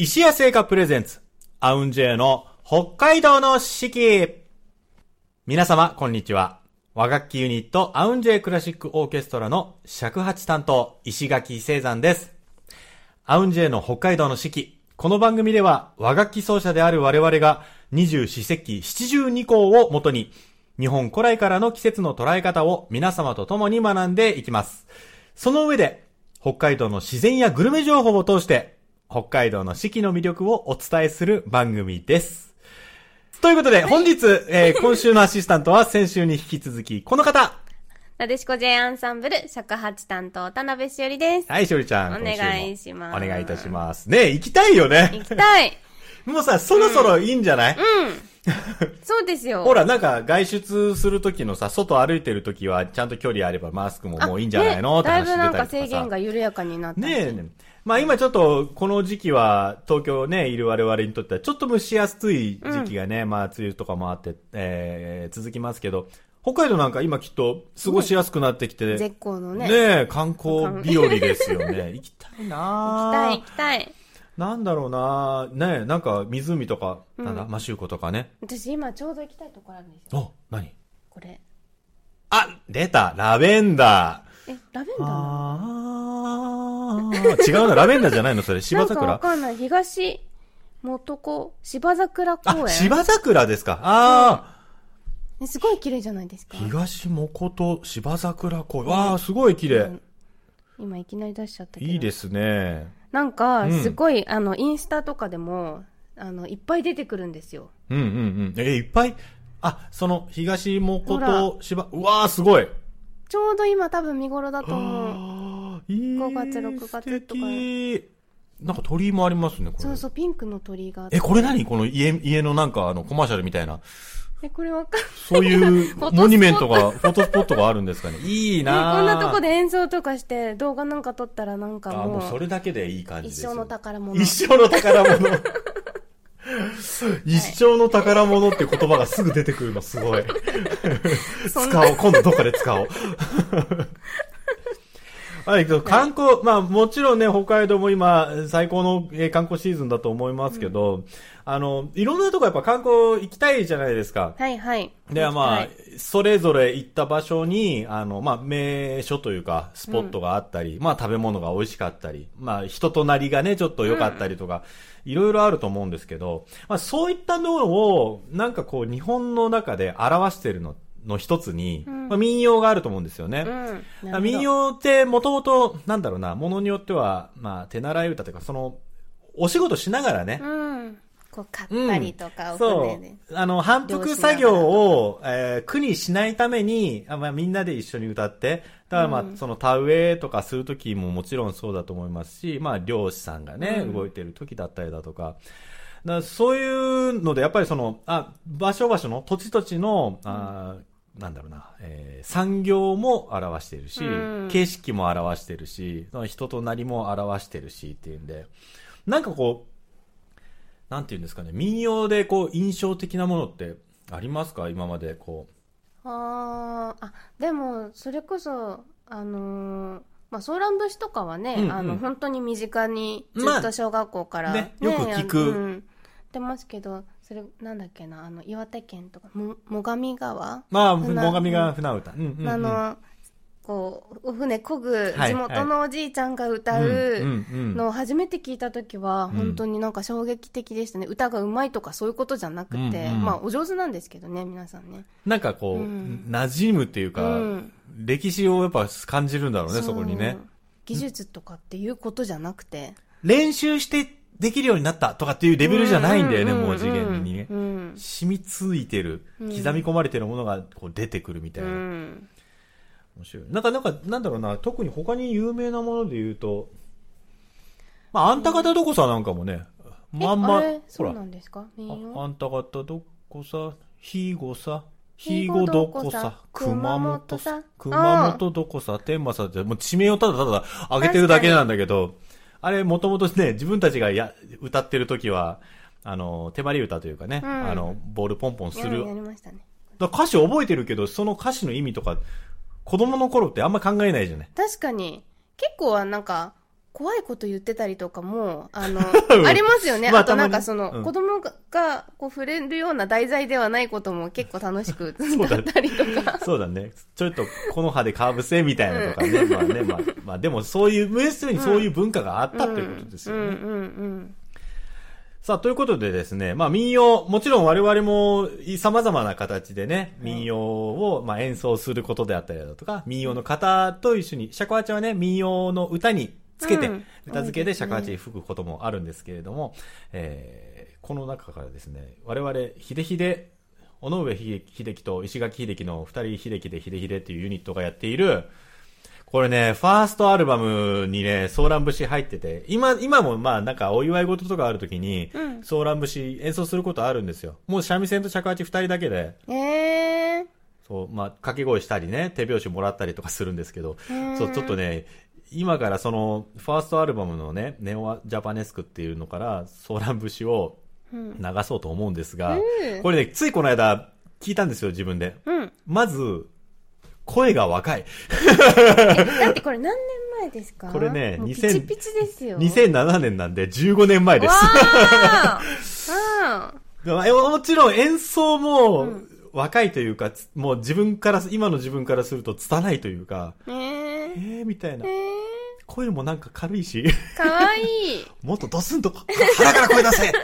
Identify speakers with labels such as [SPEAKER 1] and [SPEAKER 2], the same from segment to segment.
[SPEAKER 1] 石屋製菓プレゼンツ、アウンジェイの北海道の四季。皆様、こんにちは。和楽器ユニット、アウンジェイクラシックオーケストラの尺八担当、石垣聖山です。アウンジェイの北海道の四季。この番組では、和楽器奏者である我々が、二十四節気七十二項をもとに、日本古来からの季節の捉え方を皆様と共に学んでいきます。その上で、北海道の自然やグルメ情報を通して、北海道の四季の魅力をお伝えする番組です。ということで、本日、えー 今週のアシスタントは先週に引き続き、この方
[SPEAKER 2] なでしこ J アンサンブル、尺八担当、田辺しおりです。
[SPEAKER 1] はい、しおりちゃん。
[SPEAKER 2] お願いします
[SPEAKER 1] お願いいたします。ねえ行きたいよね。
[SPEAKER 2] 行きたい。
[SPEAKER 1] もうさ、そろそろいいんじゃない、
[SPEAKER 2] そうですよ。
[SPEAKER 1] ほら、なんか、外出するときのさ、外歩いてるときは、ちゃんと距離あればマスクももういいんじゃないの、
[SPEAKER 2] ね
[SPEAKER 1] って話して
[SPEAKER 2] だいぶなんか。制限が緩やかになったし。
[SPEAKER 1] ねえ、まあ今ちょっと、この時期は、東京ね、いる我々にとっては、ちょっと蒸しやすい時期がね、まあ梅雨とかもあって、えー、続きますけど、北海道なんか今きっと過ごしやすくなってきて、
[SPEAKER 2] 絶好のね。
[SPEAKER 1] ねえ、観光日和ですよね。行きたいな
[SPEAKER 2] 行きたい行きたい。
[SPEAKER 1] なんだろうなねえ、なんか湖とか、なんだ、マシューコとかね。
[SPEAKER 2] 私今ちょうど行きたいところあるんですよ。
[SPEAKER 1] お、何？
[SPEAKER 2] これ。
[SPEAKER 1] あ、出たラベンダー。
[SPEAKER 2] え、ラベンダーな
[SPEAKER 1] あー、違うな、ラベンダーじゃないのそれ、芝
[SPEAKER 2] なんかわ
[SPEAKER 1] 桜
[SPEAKER 2] かんない。東元子芝桜公
[SPEAKER 1] あ、
[SPEAKER 2] 園。
[SPEAKER 1] 芝桜ですか。あ
[SPEAKER 2] ねすごい綺麗じゃないですか？
[SPEAKER 1] ー、。東もこと芝桜公園。わー、すごい綺麗。
[SPEAKER 2] 今いきなり出しちゃったけど。
[SPEAKER 1] いいですね。
[SPEAKER 2] なんか
[SPEAKER 1] うん、
[SPEAKER 2] すごい、あの、インスタとかでも、あの、いっぱい出てくるんですよ。
[SPEAKER 1] うんうんうん。え、いっぱい？あ、その、東もこ
[SPEAKER 2] ほ
[SPEAKER 1] と芝、うわー、すごい。
[SPEAKER 2] ちょうど今多分見頃だと思う。
[SPEAKER 1] いい
[SPEAKER 2] 5月6月とか
[SPEAKER 1] なんか鳥居もありますね、これ。
[SPEAKER 2] そうそう、ピンクの鳥居が。
[SPEAKER 1] え、これ何？この家、家のなんかあの、コマーシャルみたいな。
[SPEAKER 2] え、これわかんない。
[SPEAKER 1] そういうモニュメントが、フォトスポットがあるんですかね。いい
[SPEAKER 2] ね
[SPEAKER 1] なぁ
[SPEAKER 2] こんなとこで演奏とかして動画なんか撮ったらなんか
[SPEAKER 1] あもうそ
[SPEAKER 2] もう、
[SPEAKER 1] れだけでいい感じですよ。
[SPEAKER 2] 一生の宝物。
[SPEAKER 1] 一生の宝物。一生の宝物って言葉がすぐ出てくるのすごい。
[SPEAKER 2] そん
[SPEAKER 1] 使おう。今度どっかで使おう。はい、観光、まあもちろんね、北海道も今、最高のえー観光シーズンだと思いますけど、あの、いろんなとこやっぱ観光行きたいじゃないですか。
[SPEAKER 2] はいはい。
[SPEAKER 1] ではまあ
[SPEAKER 2] はい、
[SPEAKER 1] それぞれ行った場所に、あの、まあ、名所というか、スポットがあったり、まあ、食べ物が美味しかったり、まあ、人となりがね、ちょっと良かったりとか、いろいろあると思うんですけど、まあ、そういったのを、なんかこう、日本の中で表してるの、の一つに、
[SPEAKER 2] ん
[SPEAKER 1] まあ、民謡があると思うんですよね。
[SPEAKER 2] うん。
[SPEAKER 1] 民謡って、もともと、なんだろうな、ものによっては、まあ、手習い歌というか、その、お仕事しながらね、
[SPEAKER 2] うん。こう買ったりとか、お
[SPEAKER 1] そ
[SPEAKER 2] 船で。
[SPEAKER 1] う。あの、反復作業を、えー苦にしないために、あまあ、みんなで一緒に歌って、だからまあ、
[SPEAKER 2] うん。
[SPEAKER 1] その田植えとかするときももちろんそうだと思いますし、まあ、漁師さんがね、
[SPEAKER 2] うん。
[SPEAKER 1] 動いてる時だったりだとか、だそういうので、やっぱりその、あ、場所場所の土地土地の、あーなんだろうな、えー産業も表しているし、
[SPEAKER 2] うん。
[SPEAKER 1] 景色も表してるし、人となりも表してるしっていうんで、なんかこう、なんていうんですかね、民謡でこう印象的なものってありますか？今までこ
[SPEAKER 2] あーあ、でも、それこそ、あのーまあ、ソーラン節とかはね、
[SPEAKER 1] うんうん。
[SPEAKER 2] あの、本当に身近に、ず
[SPEAKER 1] まあ
[SPEAKER 2] っと小学校から、
[SPEAKER 1] ねよく聞く。
[SPEAKER 2] うん出ますけど、それ、なんだっけな、あの、岩手県とか、も、最上川？
[SPEAKER 1] う。まあ、
[SPEAKER 2] 船
[SPEAKER 1] 最上が船歌。うんうんうん、
[SPEAKER 2] あの、こう、お船漕ぐ
[SPEAKER 1] はい
[SPEAKER 2] 地元のおじいちゃんが歌
[SPEAKER 1] う
[SPEAKER 2] のを初めて聞いた時は、
[SPEAKER 1] ん
[SPEAKER 2] 本当になんか衝撃的でしたね。歌が上手いとかそういうことじゃなくて、まあお上手なんですけどね、皆さんね。
[SPEAKER 1] なんかこう、
[SPEAKER 2] うん
[SPEAKER 1] 馴染むっていうか、
[SPEAKER 2] うん
[SPEAKER 1] 歴史をやっぱ感じるんだろうね、そこにね。
[SPEAKER 2] 技術とかっていうことじゃなくて。
[SPEAKER 1] 練習してできるようになったとかっていうレベルじゃないんだよね、もう次元にね。
[SPEAKER 2] うん。
[SPEAKER 1] 染みついてる、
[SPEAKER 2] うん
[SPEAKER 1] 刻み込まれてるものがこう出てくるみたいうな。
[SPEAKER 2] ん。
[SPEAKER 1] 面白い。なんか、なんか、なんだろうな、特に他に有名なもので言うと、まあ、あんた方どこさなんかもね、まんまほら。あんた方どこさ、ひごさ、ひごどこさ、熊本さ、熊本どこさ、天満さって、もう地名をただただ上げてるだけなんだけど、あれ、もともとね、自分たちがや、歌ってる時は、あの、手張り歌というかね、
[SPEAKER 2] うん。
[SPEAKER 1] あの、ボールポンポンする。
[SPEAKER 2] ややりましたね。
[SPEAKER 1] 歌詞覚えてるけど、その歌詞の意味とか、子供の頃ってあんま考えないじゃない。
[SPEAKER 2] 確かに、結構はなんか、怖いこと言ってたりとかも、あの
[SPEAKER 1] う、ん
[SPEAKER 2] ありますよね。
[SPEAKER 1] まあ
[SPEAKER 2] あとなんかその、
[SPEAKER 1] うん
[SPEAKER 2] 子供ががこう触れるような題材ではないことも結構楽しく
[SPEAKER 1] うだ
[SPEAKER 2] だったりとか。
[SPEAKER 1] そうだね。ちょっと、この葉でかぶせみたいなとかね。まあね、まあ、まあでもそういう、要するにそういう文化があったっていうことですよね。
[SPEAKER 2] うんうんうん
[SPEAKER 1] さあ、ということでですね、まあ民謡、もちろん我々も様々な形でね、民謡をまあ演奏することであったりだとか、民謡の方と一緒に、尺八はね、民謡の歌につけて、
[SPEAKER 2] うん。
[SPEAKER 1] 歌付けで尺八に吹くこともあるんですけれども、えーこの中からですね、我々、秀秀、尾上秀秀樹と石垣秀樹の二人秀樹で秀秀っていうユニットがやっている、これね、ファーストアルバムにね、ソーラン節入ってて、今、今もまあなんかお祝い事とかあるときに、
[SPEAKER 2] うん
[SPEAKER 1] ソーラン節演奏することあるんですよ。もう三味線と尺八二人だけで、
[SPEAKER 2] うん。えー。
[SPEAKER 1] そう、まあ掛け声したりね、手拍子もらったりとかするんですけど、
[SPEAKER 2] うん
[SPEAKER 1] そう、ちょっとね、今からその、ファーストアルバムのね、ネオジャパネスクっていうのから、ソーラン節を
[SPEAKER 2] うん。
[SPEAKER 1] 流そうと思うんですが、
[SPEAKER 2] うん
[SPEAKER 1] これね、ついこの間聞いたんですよ、自分で。
[SPEAKER 2] うん。
[SPEAKER 1] まず、声が若い。
[SPEAKER 2] え、だってこれ何年前ですか？
[SPEAKER 1] これね
[SPEAKER 2] もう
[SPEAKER 1] 2000
[SPEAKER 2] ピチピチですよ。
[SPEAKER 1] 2007年なんで15年前です。
[SPEAKER 2] わー
[SPEAKER 1] でもちろん演奏も
[SPEAKER 2] うん
[SPEAKER 1] 若いというか、つもう自分から、今の自分からすると拙いというか、
[SPEAKER 2] うん。
[SPEAKER 1] え
[SPEAKER 2] えー。
[SPEAKER 1] ーみたいな
[SPEAKER 2] え。ー。
[SPEAKER 1] 声もなんか軽いし、
[SPEAKER 2] かわいい。
[SPEAKER 1] もっとドスンと腹から声出せって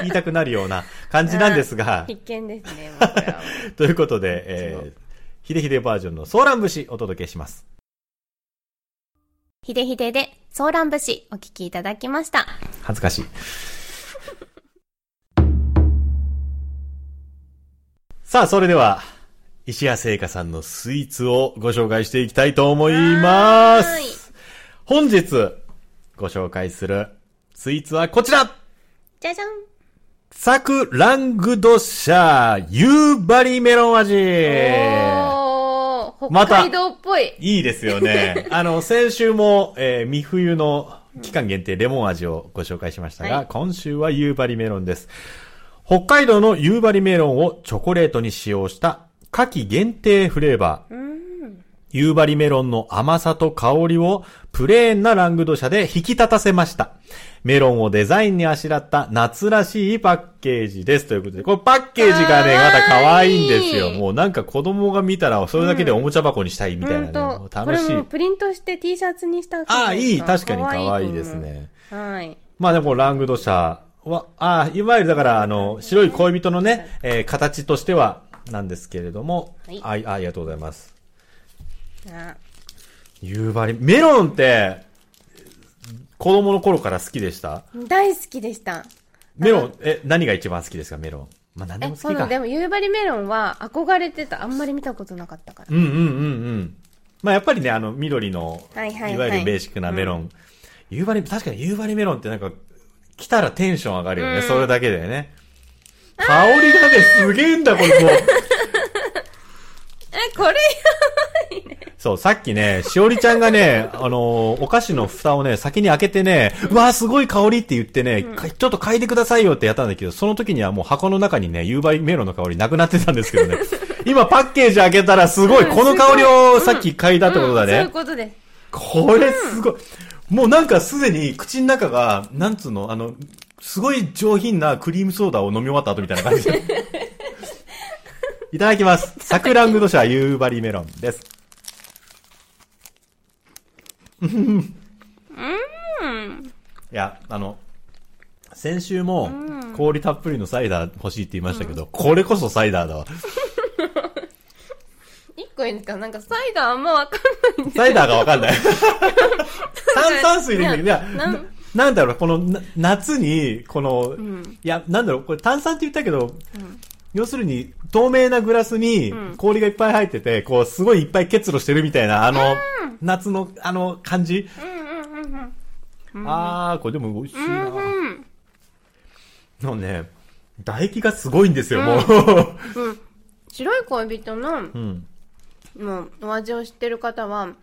[SPEAKER 1] 言いたくなるような感じなんですが、
[SPEAKER 2] 必見ですね。
[SPEAKER 1] ということで、えー、ヒデヒデバージョンのソーラン節お届けします。
[SPEAKER 2] ひでひでで、ソーラン節お聞きいただきました。
[SPEAKER 1] 恥ずかしい。さあ、それでは、石谷製菓さんのスイーツをご紹介していきたいと思います。本日、ご紹介するスイーツはこちら
[SPEAKER 2] じゃじゃん。
[SPEAKER 1] サクラングドシャー夕張メロン味
[SPEAKER 2] 北海道っぽい。
[SPEAKER 1] いいですよね。あの、先週も、えー、未冬の期間限定レモン味をご紹介しましたが、
[SPEAKER 2] はい
[SPEAKER 1] 今週は夕張メロンです。北海道の夕張メロンをチョコレートに使用した夏季限定フレーバー。
[SPEAKER 2] うん。
[SPEAKER 1] 夕張メロンの甘さと香りをプレーンなラングド社で引き立たせました。メロンをデザインにあしらった夏らしいパッケージです。ということで、これパッケージがね、また可愛いんですよ。もうなんか子供が見たらそれだけでおもちゃ箱にしたいみたいなね。う
[SPEAKER 2] と
[SPEAKER 1] 楽しい
[SPEAKER 2] これも。プリントして T シャツにしたら
[SPEAKER 1] ああ、いい。
[SPEAKER 2] か
[SPEAKER 1] 確かに可愛いです。ね。
[SPEAKER 2] はい。
[SPEAKER 1] まあでもラングド社は、ああ、いわゆるだから、あの、白い恋人のね、えー形としては、なんですけれども、
[SPEAKER 2] はい
[SPEAKER 1] あいありがとうございます。
[SPEAKER 2] あ
[SPEAKER 1] 夕張、メロンって、子供の頃から好きでした？
[SPEAKER 2] 大好きでした。
[SPEAKER 1] メロン、え、何が一番好きですか、メロン。まあ何で
[SPEAKER 2] え、
[SPEAKER 1] も好きか。
[SPEAKER 2] でも夕張メロンは憧れてた。あんまり見たことなかったから。
[SPEAKER 1] うんうんうんうん。まあやっぱりね、あの、緑の、
[SPEAKER 2] はいはいはい
[SPEAKER 1] いわゆるベーシックなメロン。夕張、確かに夕張メロンってなんか、来たらテンション上がるよね、
[SPEAKER 2] うん
[SPEAKER 1] それだけでね。香りがね、すげえんだ、これもう。
[SPEAKER 2] え、これ
[SPEAKER 1] そう、さっきね、しおりちゃんがね、あのーお菓子の蓋をね、先に開けてね、うわーすごい香りって言ってね、かちょっと嗅いでくださいよってやったんだけど、その時にはもう箱の中にね、夕張メロンの香りなくなってたんですけどね。今パッケージ開けたらすごい、
[SPEAKER 2] うん
[SPEAKER 1] この香りをさっき嗅いだってことだ
[SPEAKER 2] うんそういう
[SPEAKER 1] ね。
[SPEAKER 2] ことです。
[SPEAKER 1] これすごい。もうなんかすでに口の中が、なんつうの、あの、すごい上品なクリームソーダを飲み終わった後みたいな感じで。いただきます。サクラングドシャ夕張メロンです。
[SPEAKER 2] うん。
[SPEAKER 1] いや、あの、先週も氷たっぷりのサイダー欲しいって言いましたけど、これこそサイダーだわ。
[SPEAKER 2] 一個いいんですかなんかサイダーあんまわかんない。
[SPEAKER 1] サイダーがわかんない。炭酸水でいいんだけど、
[SPEAKER 2] なん？
[SPEAKER 1] ななんだろう、このな夏に、この、
[SPEAKER 2] ん
[SPEAKER 1] いや、なんだろう、これ炭酸って言ったけど、要するに、透明なグラスに
[SPEAKER 2] ん
[SPEAKER 1] 氷がいっぱい入ってて、こう、すごいいっぱい結露してるみたいな、あの、夏の、あの、感じ。
[SPEAKER 2] うんうんうんうん。
[SPEAKER 1] あー、これでも美味しいな。
[SPEAKER 2] うん。
[SPEAKER 1] のね、唾液がすごいんですよ、もう。
[SPEAKER 2] うん。白い恋人の、
[SPEAKER 1] うん。
[SPEAKER 2] もう、お味を知ってる方は、も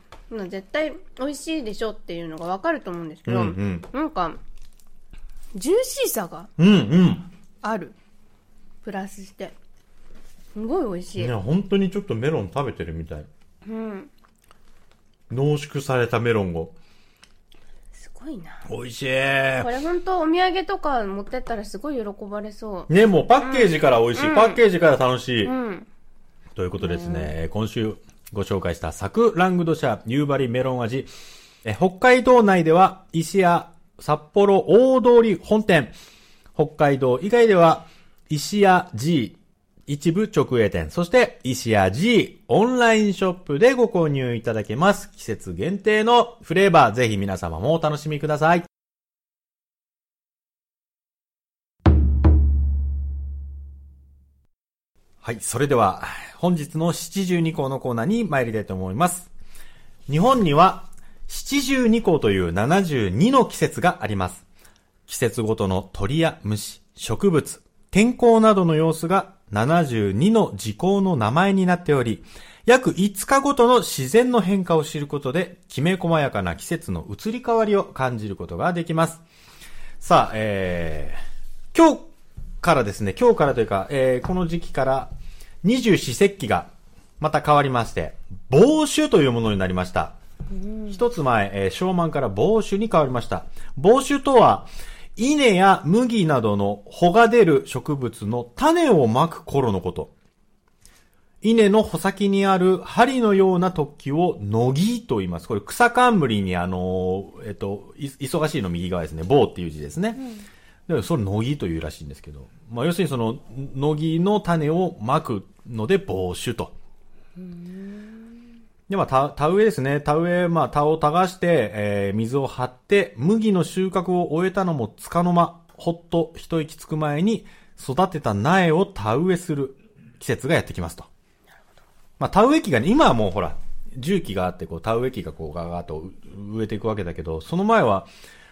[SPEAKER 2] う絶対美味しいでしょっていうのがわかると思うんですけ
[SPEAKER 1] うん、
[SPEAKER 2] ど、
[SPEAKER 1] うん。
[SPEAKER 2] なんか、ジューシーさが
[SPEAKER 1] うん、うん。
[SPEAKER 2] プラスして。すごい美味しい。
[SPEAKER 1] いや、本当にちょっとメロン食べてるみたい。
[SPEAKER 2] うん。
[SPEAKER 1] 濃縮されたメロンを。
[SPEAKER 2] すごいな。
[SPEAKER 1] 美味しい。
[SPEAKER 2] これ本当お土産とか持ってったらすごい喜ばれそ
[SPEAKER 1] ね、もうパッケージから美味しい。
[SPEAKER 2] うん
[SPEAKER 1] パッケージから楽しい。
[SPEAKER 2] う。うん。
[SPEAKER 1] ということですね、今週ご紹介したサクラングド社夕張メロン味。え北海道内では石屋札幌大通本店。北海道以外では石屋 G 一部直営店。そして石屋 G オンラインショップでご購入いただけます。季節限定のフレーバー。ぜひ皆様もお楽しみください。はい。それでは、本日の七十二項のコーナーに参りたいと思います。日本には、七十二項という72の季節があります。季節ごとの鳥や虫、植物、天候などの様子が72の時効の名前になっており、約5日ごとの自然の変化を知ることで、きめ細やかな季節の移り変わりを感じることができます。さあ、えー、今日からですね、今日からというか、えー、この時期から二十四節気がまた変わりまして、防酒というものになりました。一つ前、えー、小満から防酒に変わりました。防酒とは、稲や麦などの穂が出る植物の種をまく頃のこと。稲の穂先にある針のような突起を乃木と言います。これ草冠にあの、えっと、い忙しいの右側ですね。棒っていう字ですね。でそれ乃木というらしいんですけど。まあ要するにその、乃木の種をまくので防酒と。で、まあ、田、田植えですね。田植え、まあ、田を耕して、えー、水を張って、麦の収穫を終えたのもつかの間、ほっと一息つく前に、育てた苗を田植えする季節がやってきますと。まあ、田植え機がね、今はもうほら、重機があって、こう、田植え機がこう、ガーガーと植えていくわけだけど、その前は、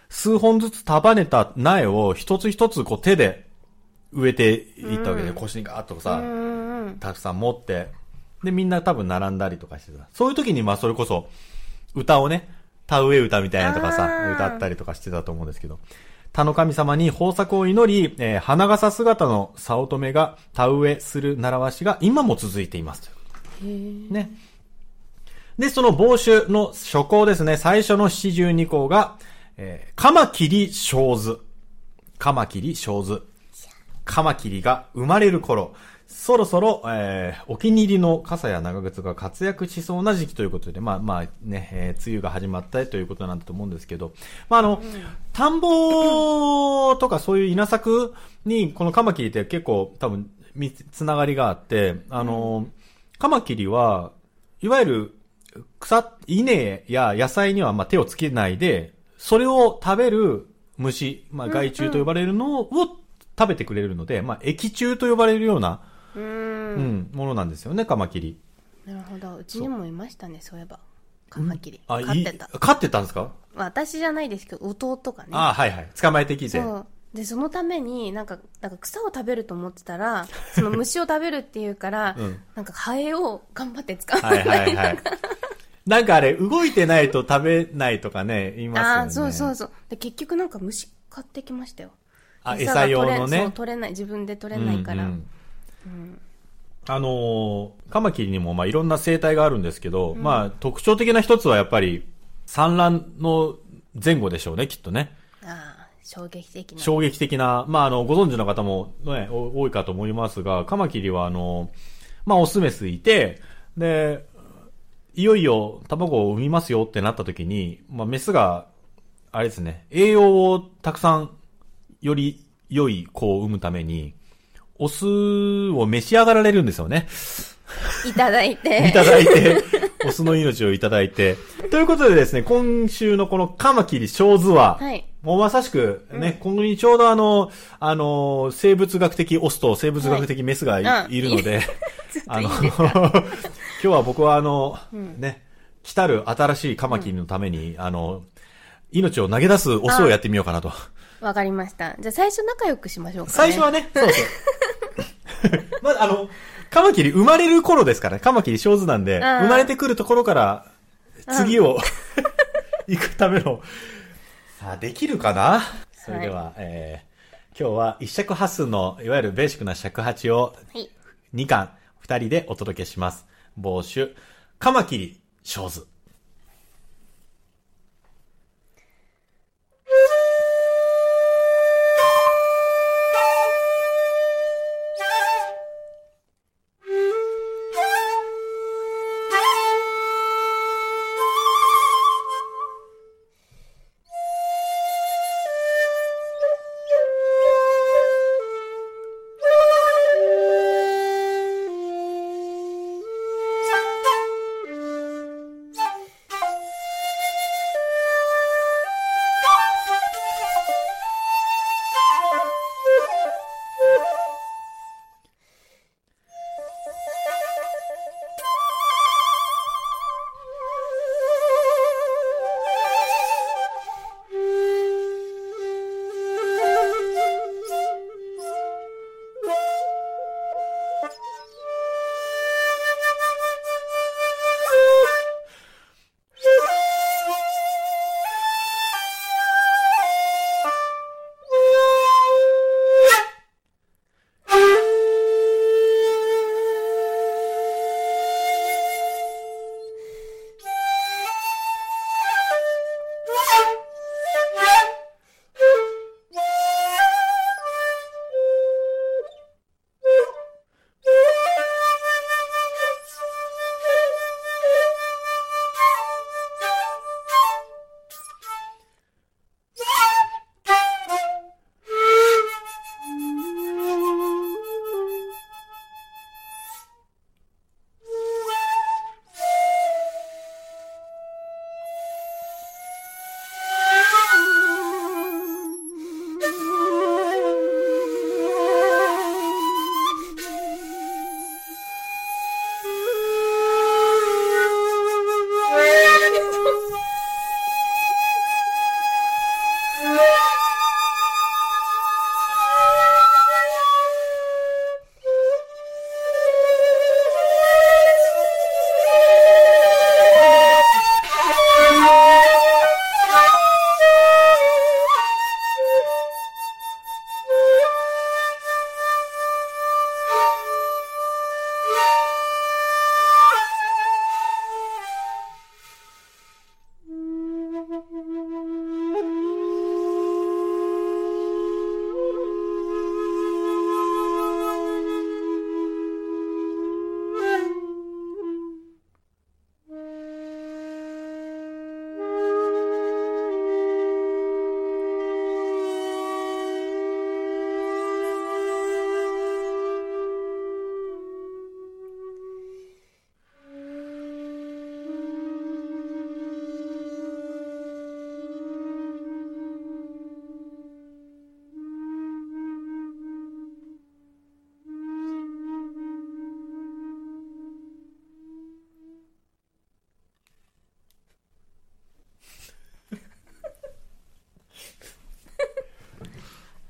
[SPEAKER 1] 数本ずつ束ねた苗を一つ一つこう手で植えていったわけで、腰にガーッとさ、
[SPEAKER 2] うんうん。
[SPEAKER 1] たくさん持って、で、みんな多分並んだりとかしてた。そういう時に、まあ、それこそ、歌をね、田植え歌みたいなのとかさ歌ったりとかしてたと思うんですけど、田の神様に豊作を祈り、えー花笠姿の早乙女が田植えする習わしが今も続いています。ね。で、その帽子の初項ですね、最初の七十二項が、えー、カマキリ小図。カマキリ小図。カマキリが生まれる頃、そろそろ、えー、お気に入りの傘や長靴が活躍しそうな時期ということで、まあまあね、えー梅雨が始まったということなんだと思うんですけど、まああの、田んぼとかそういう稲作に、このカマキリって結構多分、みつながりがあって、あの、カマキリは、いわゆる草、稲や野菜にはまあ手をつけないで、それを食べる虫、まあ害虫と呼ばれるのを食べてくれるので、まあ液虫と呼ばれるような、
[SPEAKER 2] う
[SPEAKER 1] んん、ものなんですよね、カマキリ。
[SPEAKER 2] なるほど。うちにもいましたね、そういえば。カマキリ。
[SPEAKER 1] あ、
[SPEAKER 2] 飼ってた
[SPEAKER 1] い。飼ってたんですか、
[SPEAKER 2] 私じゃないですけど、弟がね。
[SPEAKER 1] あはいはい。捕まえてきて。
[SPEAKER 2] そう。で、そのために、なんか、なんか草を食べると思ってたら、その虫を食べるっていうから、
[SPEAKER 1] うん
[SPEAKER 2] なんかハエを頑張って捕ま
[SPEAKER 1] はい
[SPEAKER 2] えたりとか。
[SPEAKER 1] はいはい。なんかあれ、動いてないと食べないとかね、言いますよね。
[SPEAKER 2] ああ、そうそうそう。で、結局なんか虫買ってきましたよ。
[SPEAKER 1] あ、
[SPEAKER 2] が
[SPEAKER 1] 餌用のね。
[SPEAKER 2] 取れない。自分で取れないから。
[SPEAKER 1] うんうんあのーカマキリにもまあいろんな生態があるんですけど、まあ特徴的な一つはやっぱり産卵の前後でしょうね、きっとね。
[SPEAKER 2] ああ、衝撃的な。
[SPEAKER 1] 衝撃的な、まああの、ご存知の方もね、お多いかと思いますが、カマキリはあの、まあオスメスいて、で、いよいよ卵を産みますよってなった時に、まあメスが、あれですね、栄養をたくさんより良い子を産むために、オスを召し上がられるんですよね。
[SPEAKER 2] いただいて。
[SPEAKER 1] いただいて、オスの命をいただいて。ということでですね、今週のこのカマキリ小図は、
[SPEAKER 2] はい。
[SPEAKER 1] もうまさしくね、ここにちょうどあの、あの、生物学的オスと生物学的メスがい,、
[SPEAKER 2] はい
[SPEAKER 1] るので、あの、今
[SPEAKER 2] か
[SPEAKER 1] 日は僕はあの、
[SPEAKER 2] ん
[SPEAKER 1] ね、来たる新しいカマキリのために、あの、命を投げ出すオスをやってみようかなと。
[SPEAKER 2] わかりました。じゃあ最初仲良くしましょうか、ね。
[SPEAKER 1] 最初はね、そうそう。まだあの、カマキリ生まれる頃ですからね、カマキリ小図なんで、
[SPEAKER 2] ん
[SPEAKER 1] 生まれてくるところから、次を、行くための、さあ、できるかな？それでは、えー、今日は一尺八寸の、いわゆるベーシックな尺八を
[SPEAKER 2] はい。
[SPEAKER 1] 2巻、2人でお届けします。帽子、カマキリ小図。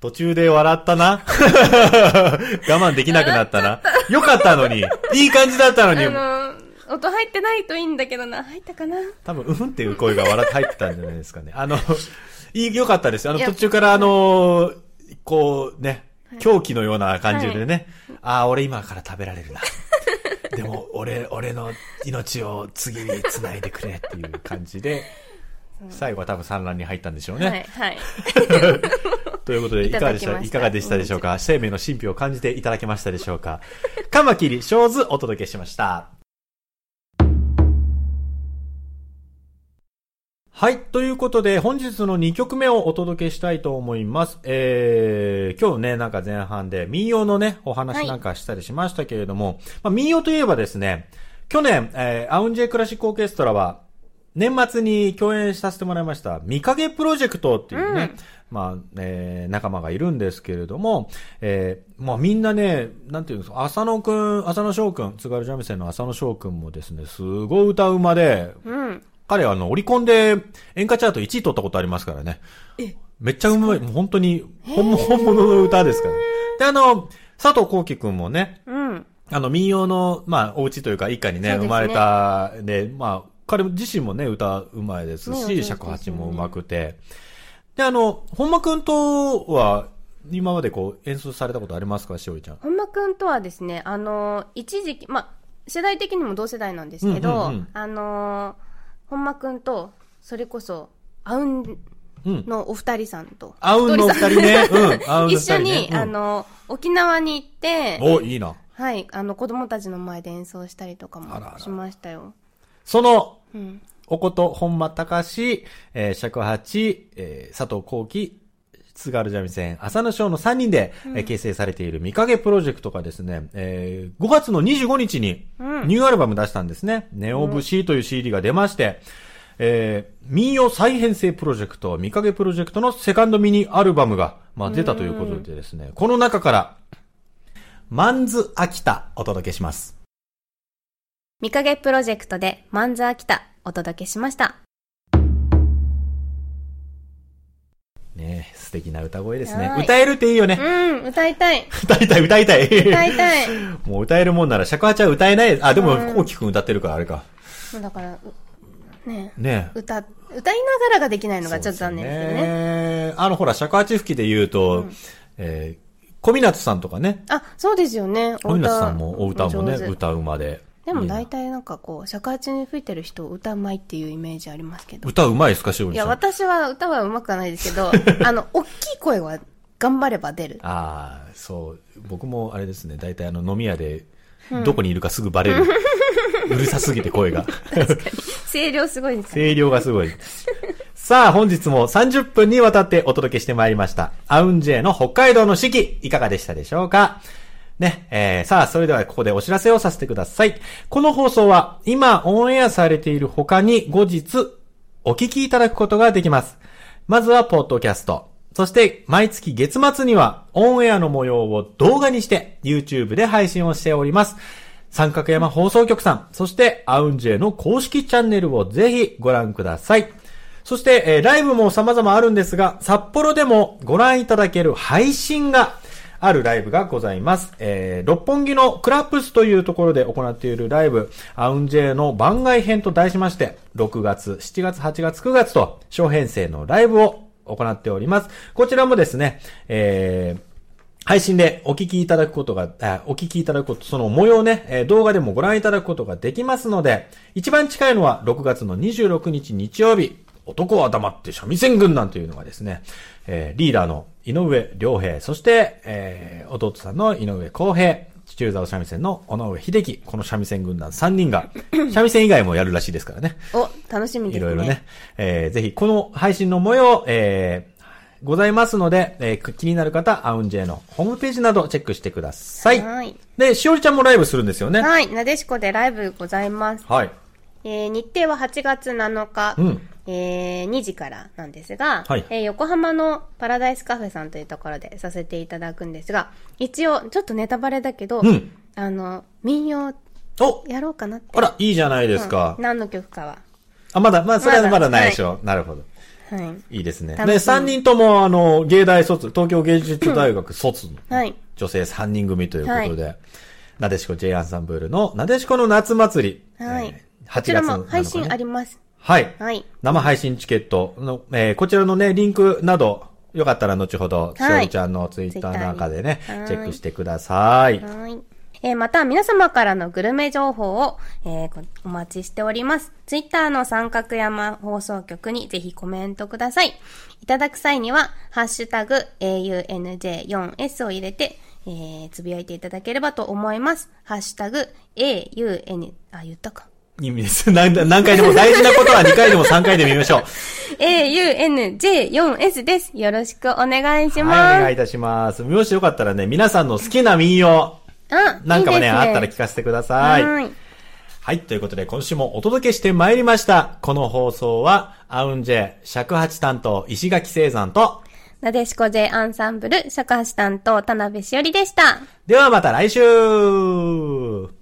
[SPEAKER 1] 途中で笑ったな。我慢できなくなったな。よかったのに。いい感じだったのに。
[SPEAKER 2] あの、音入ってないといいんだけどな。入ったかな？
[SPEAKER 1] 多分、うんっていう声が笑って入ってたんじゃないですかね。あの、いい、よかったです。あの、途中からあの、こうね、狂気のような感じでね、ああ、俺今から食べられるな。でも、俺、俺の命を次に繋いでくれっていう感じで、最後は多分産卵に入ったんでしょうね。
[SPEAKER 2] はい、はい。
[SPEAKER 1] ということで、いかがでした？
[SPEAKER 2] い
[SPEAKER 1] かがでしたでしょうか？生命の神秘を感じていただけましたでしょうか？カマキリ、ショーズお届けしました。はい。ということで、本日の2曲目をお届けしたいと思います。えー、今日ね、なんか前半で民謡のね、お話なんかしたりしましたけれども、まあ民謡といえばですね、去年、えー、アウンジェクラシックオーケストラは、年末に共演させてもらいました、見影プロジェクトっていうね、まあ、えー仲間がいるんですけれども、えーまあみんなね、なんていうんですか、浅野くん、浅野翔くん、津軽三味線の浅野翔くんもですね、すごい歌うまで、
[SPEAKER 2] うん。
[SPEAKER 1] 彼はあの、オリコンで演歌チャート1位取ったことありますからね。めっちゃうまい、もう本当に本物本物の歌ですから。で、あの、佐藤幸輝くんもね、
[SPEAKER 2] うん。
[SPEAKER 1] あの、民謡の、まあ、お家というか、一家にね、
[SPEAKER 2] ね
[SPEAKER 1] 生まれた、で、まあ、彼自身もね、歌うまいですし、尺八もうまくて。で、あの、本間くんとは、今までこう、演奏されたことありますか、しおりちゃん？
[SPEAKER 2] 本間くんとはですね、あの、一時期、まあ、世代的にも同世代なんですけど、
[SPEAKER 1] うんうんうん
[SPEAKER 2] あの、本間くんと、それこそ、アウン
[SPEAKER 1] うん。
[SPEAKER 2] のお二人さんと、
[SPEAKER 1] アウンのお二人ね。うん。
[SPEAKER 2] 一緒に、あ、の、沖縄に行って、
[SPEAKER 1] うんお、いいな。
[SPEAKER 2] はい、あの、子供たちの前で演奏したりとかもしましたよ。
[SPEAKER 1] その、
[SPEAKER 2] うん。
[SPEAKER 1] おこと、本間隆、えー、尺八、えー、佐藤幸輝、津軽三味線、浅野翔の3人で、えー形成されている見影プロジェクトがですね、えー5月の25日に
[SPEAKER 2] うん
[SPEAKER 1] ニューアルバム出したんですね。ネオブシーという CD が出まして、えー民謡再編成プロジェクト、見影プロジェクトのセカンドミニアルバムが、まあ、出たということでですね、この中から、マンズ秋田お届けします。
[SPEAKER 2] 見影プロジェクトで、マンザー来た、お届けしました。
[SPEAKER 1] ねえ素敵な歌声ですね。
[SPEAKER 2] はい
[SPEAKER 1] 歌えるっていいよね。
[SPEAKER 2] うん、歌いたい。
[SPEAKER 1] 歌いたい、歌いたい。
[SPEAKER 2] 歌いたい。
[SPEAKER 1] もう歌えるもんなら、尺八は歌えない。あ、でも、
[SPEAKER 2] うん
[SPEAKER 1] こうきくん歌ってるから、あれか。
[SPEAKER 2] だから、うね
[SPEAKER 1] ねえ。
[SPEAKER 2] 歌、歌いながらができないのがちょっと残念ですけどね。
[SPEAKER 1] ね。あの、ほら、尺八吹きで言うと、えー、小湊さんとかね。
[SPEAKER 2] あ、そうですよね。
[SPEAKER 1] 小湊さんもお歌もね、歌うまで。
[SPEAKER 2] でも大体なんかこう、尺八に吹いてる人、歌うまいっていうイメージありますけど。
[SPEAKER 1] 歌うまいですか、しお
[SPEAKER 2] いや、
[SPEAKER 1] りさん？
[SPEAKER 2] 私は歌は上手くはないですけど、あの、大きい声は頑張れば出る。
[SPEAKER 1] ああ、そう。僕もあれですね、大体あの、飲み屋で、どこにいるかすぐバレる。うるさすぎて声が。
[SPEAKER 2] 声量すごいですね。
[SPEAKER 1] 声量がすごい。さあ、本日も30分にわたってお届けしてまいりました。アウンジェの北海道の四季、いかがでしたでしょうか？ね、えー、さあ、それではここでお知らせをさせてください。この放送は、今オンエアされている他に後日、お聞きいただくことができます。まずは、ポッドキャスト。そして、毎月月末には、オンエアの模様を動画にして、YouTube で配信をしております。三角山放送局さん、そして、アウンジェの公式チャンネルをぜひご覧ください。そして、えーライブも様々あるんですが、札幌でもご覧いただける配信があるライブがございます。えー六本木のクラップスというところで行っているライブ、アウンジェの番外編と題しまして、6月、7月、8月、9月と、小編成のライブを行っております。こちらもですね、えー配信でお聞きいただくことが、お聞きいただくこと、その模様ね、動画でもご覧いただくことができますので、一番近いのは6月の26日日曜日、男は黙って三味線軍団というのがですね、えーリーダーの井上良平、そして、えー弟さんの井上康平、中座三味線の尾上秀樹、この三味線軍団3人が、三味線以外もやるらしいですからね。
[SPEAKER 2] お、楽しみですね。
[SPEAKER 1] いろいろね。えーぜひ、この配信の模様、えーございますので、えー気になる方、アウンジェのホームページなどチェックしてください。
[SPEAKER 2] はい。
[SPEAKER 1] で、しおりちゃんもライブするんですよね。
[SPEAKER 2] はい。なでしこでライブございます。
[SPEAKER 1] はい。
[SPEAKER 2] えー日程は8月7日、
[SPEAKER 1] うん
[SPEAKER 2] えー2時からなんですが、
[SPEAKER 1] はい
[SPEAKER 2] えー横浜のパラダイスカフェさんというところでさせていただくんですが、一応、ちょっとネタバレだけど、
[SPEAKER 1] うん
[SPEAKER 2] あの、民謡
[SPEAKER 1] お
[SPEAKER 2] やろうかなって。
[SPEAKER 1] あら、いいじゃないですか。
[SPEAKER 2] うん何の曲かは。
[SPEAKER 1] あ、まだ、まだ、それはま
[SPEAKER 2] まだ
[SPEAKER 1] だないでしょ。なるほど。
[SPEAKER 2] はい。
[SPEAKER 1] いいですね。で、3人とも、あの、芸大卒、東京芸術大学卒の
[SPEAKER 2] はい。
[SPEAKER 1] 女性3人組ということで、なでしこ J アンサンブールのなでしこの夏祭り。
[SPEAKER 2] はい
[SPEAKER 1] えー
[SPEAKER 2] こ
[SPEAKER 1] 8月7
[SPEAKER 2] ちらも配。信あります。
[SPEAKER 1] はい。
[SPEAKER 2] はい。
[SPEAKER 1] 生配信チケットの、えーこちらのね、リンクなど、よかったら後ほど、しおりちゃんのツイッターなんかでね、
[SPEAKER 2] はい
[SPEAKER 1] チェックしてください。
[SPEAKER 2] はい。えーまた、皆様からのグルメ情報を、えーこお待ちしております。ツイッターの三角山放送局にぜひコメントください。いただく際には、ハッシュタグ、AUNJ4S を入れて、えーつぶやいていただければと思います。ハッシュタグ、AUN、あ、言ったか。
[SPEAKER 1] 意味です。何何回でも大事なことは2回でも3回でも言いましょう。
[SPEAKER 2] AUNJ4S です。よろしくお願いします。
[SPEAKER 1] はい、お願いいたします。もしよかったらね、皆さんの好きな民謡
[SPEAKER 2] あ、
[SPEAKER 1] なんかもね、
[SPEAKER 2] いいです
[SPEAKER 1] あったら聞かせてください。
[SPEAKER 2] はい。
[SPEAKER 1] はい。ということで、今週もお届けしてまいりました。この放送は、アウンジェ、尺八担当、石垣聖山と、
[SPEAKER 2] なでしこ J アンサンブル、尺八担当、田辺しおりでした。
[SPEAKER 1] ではまた来週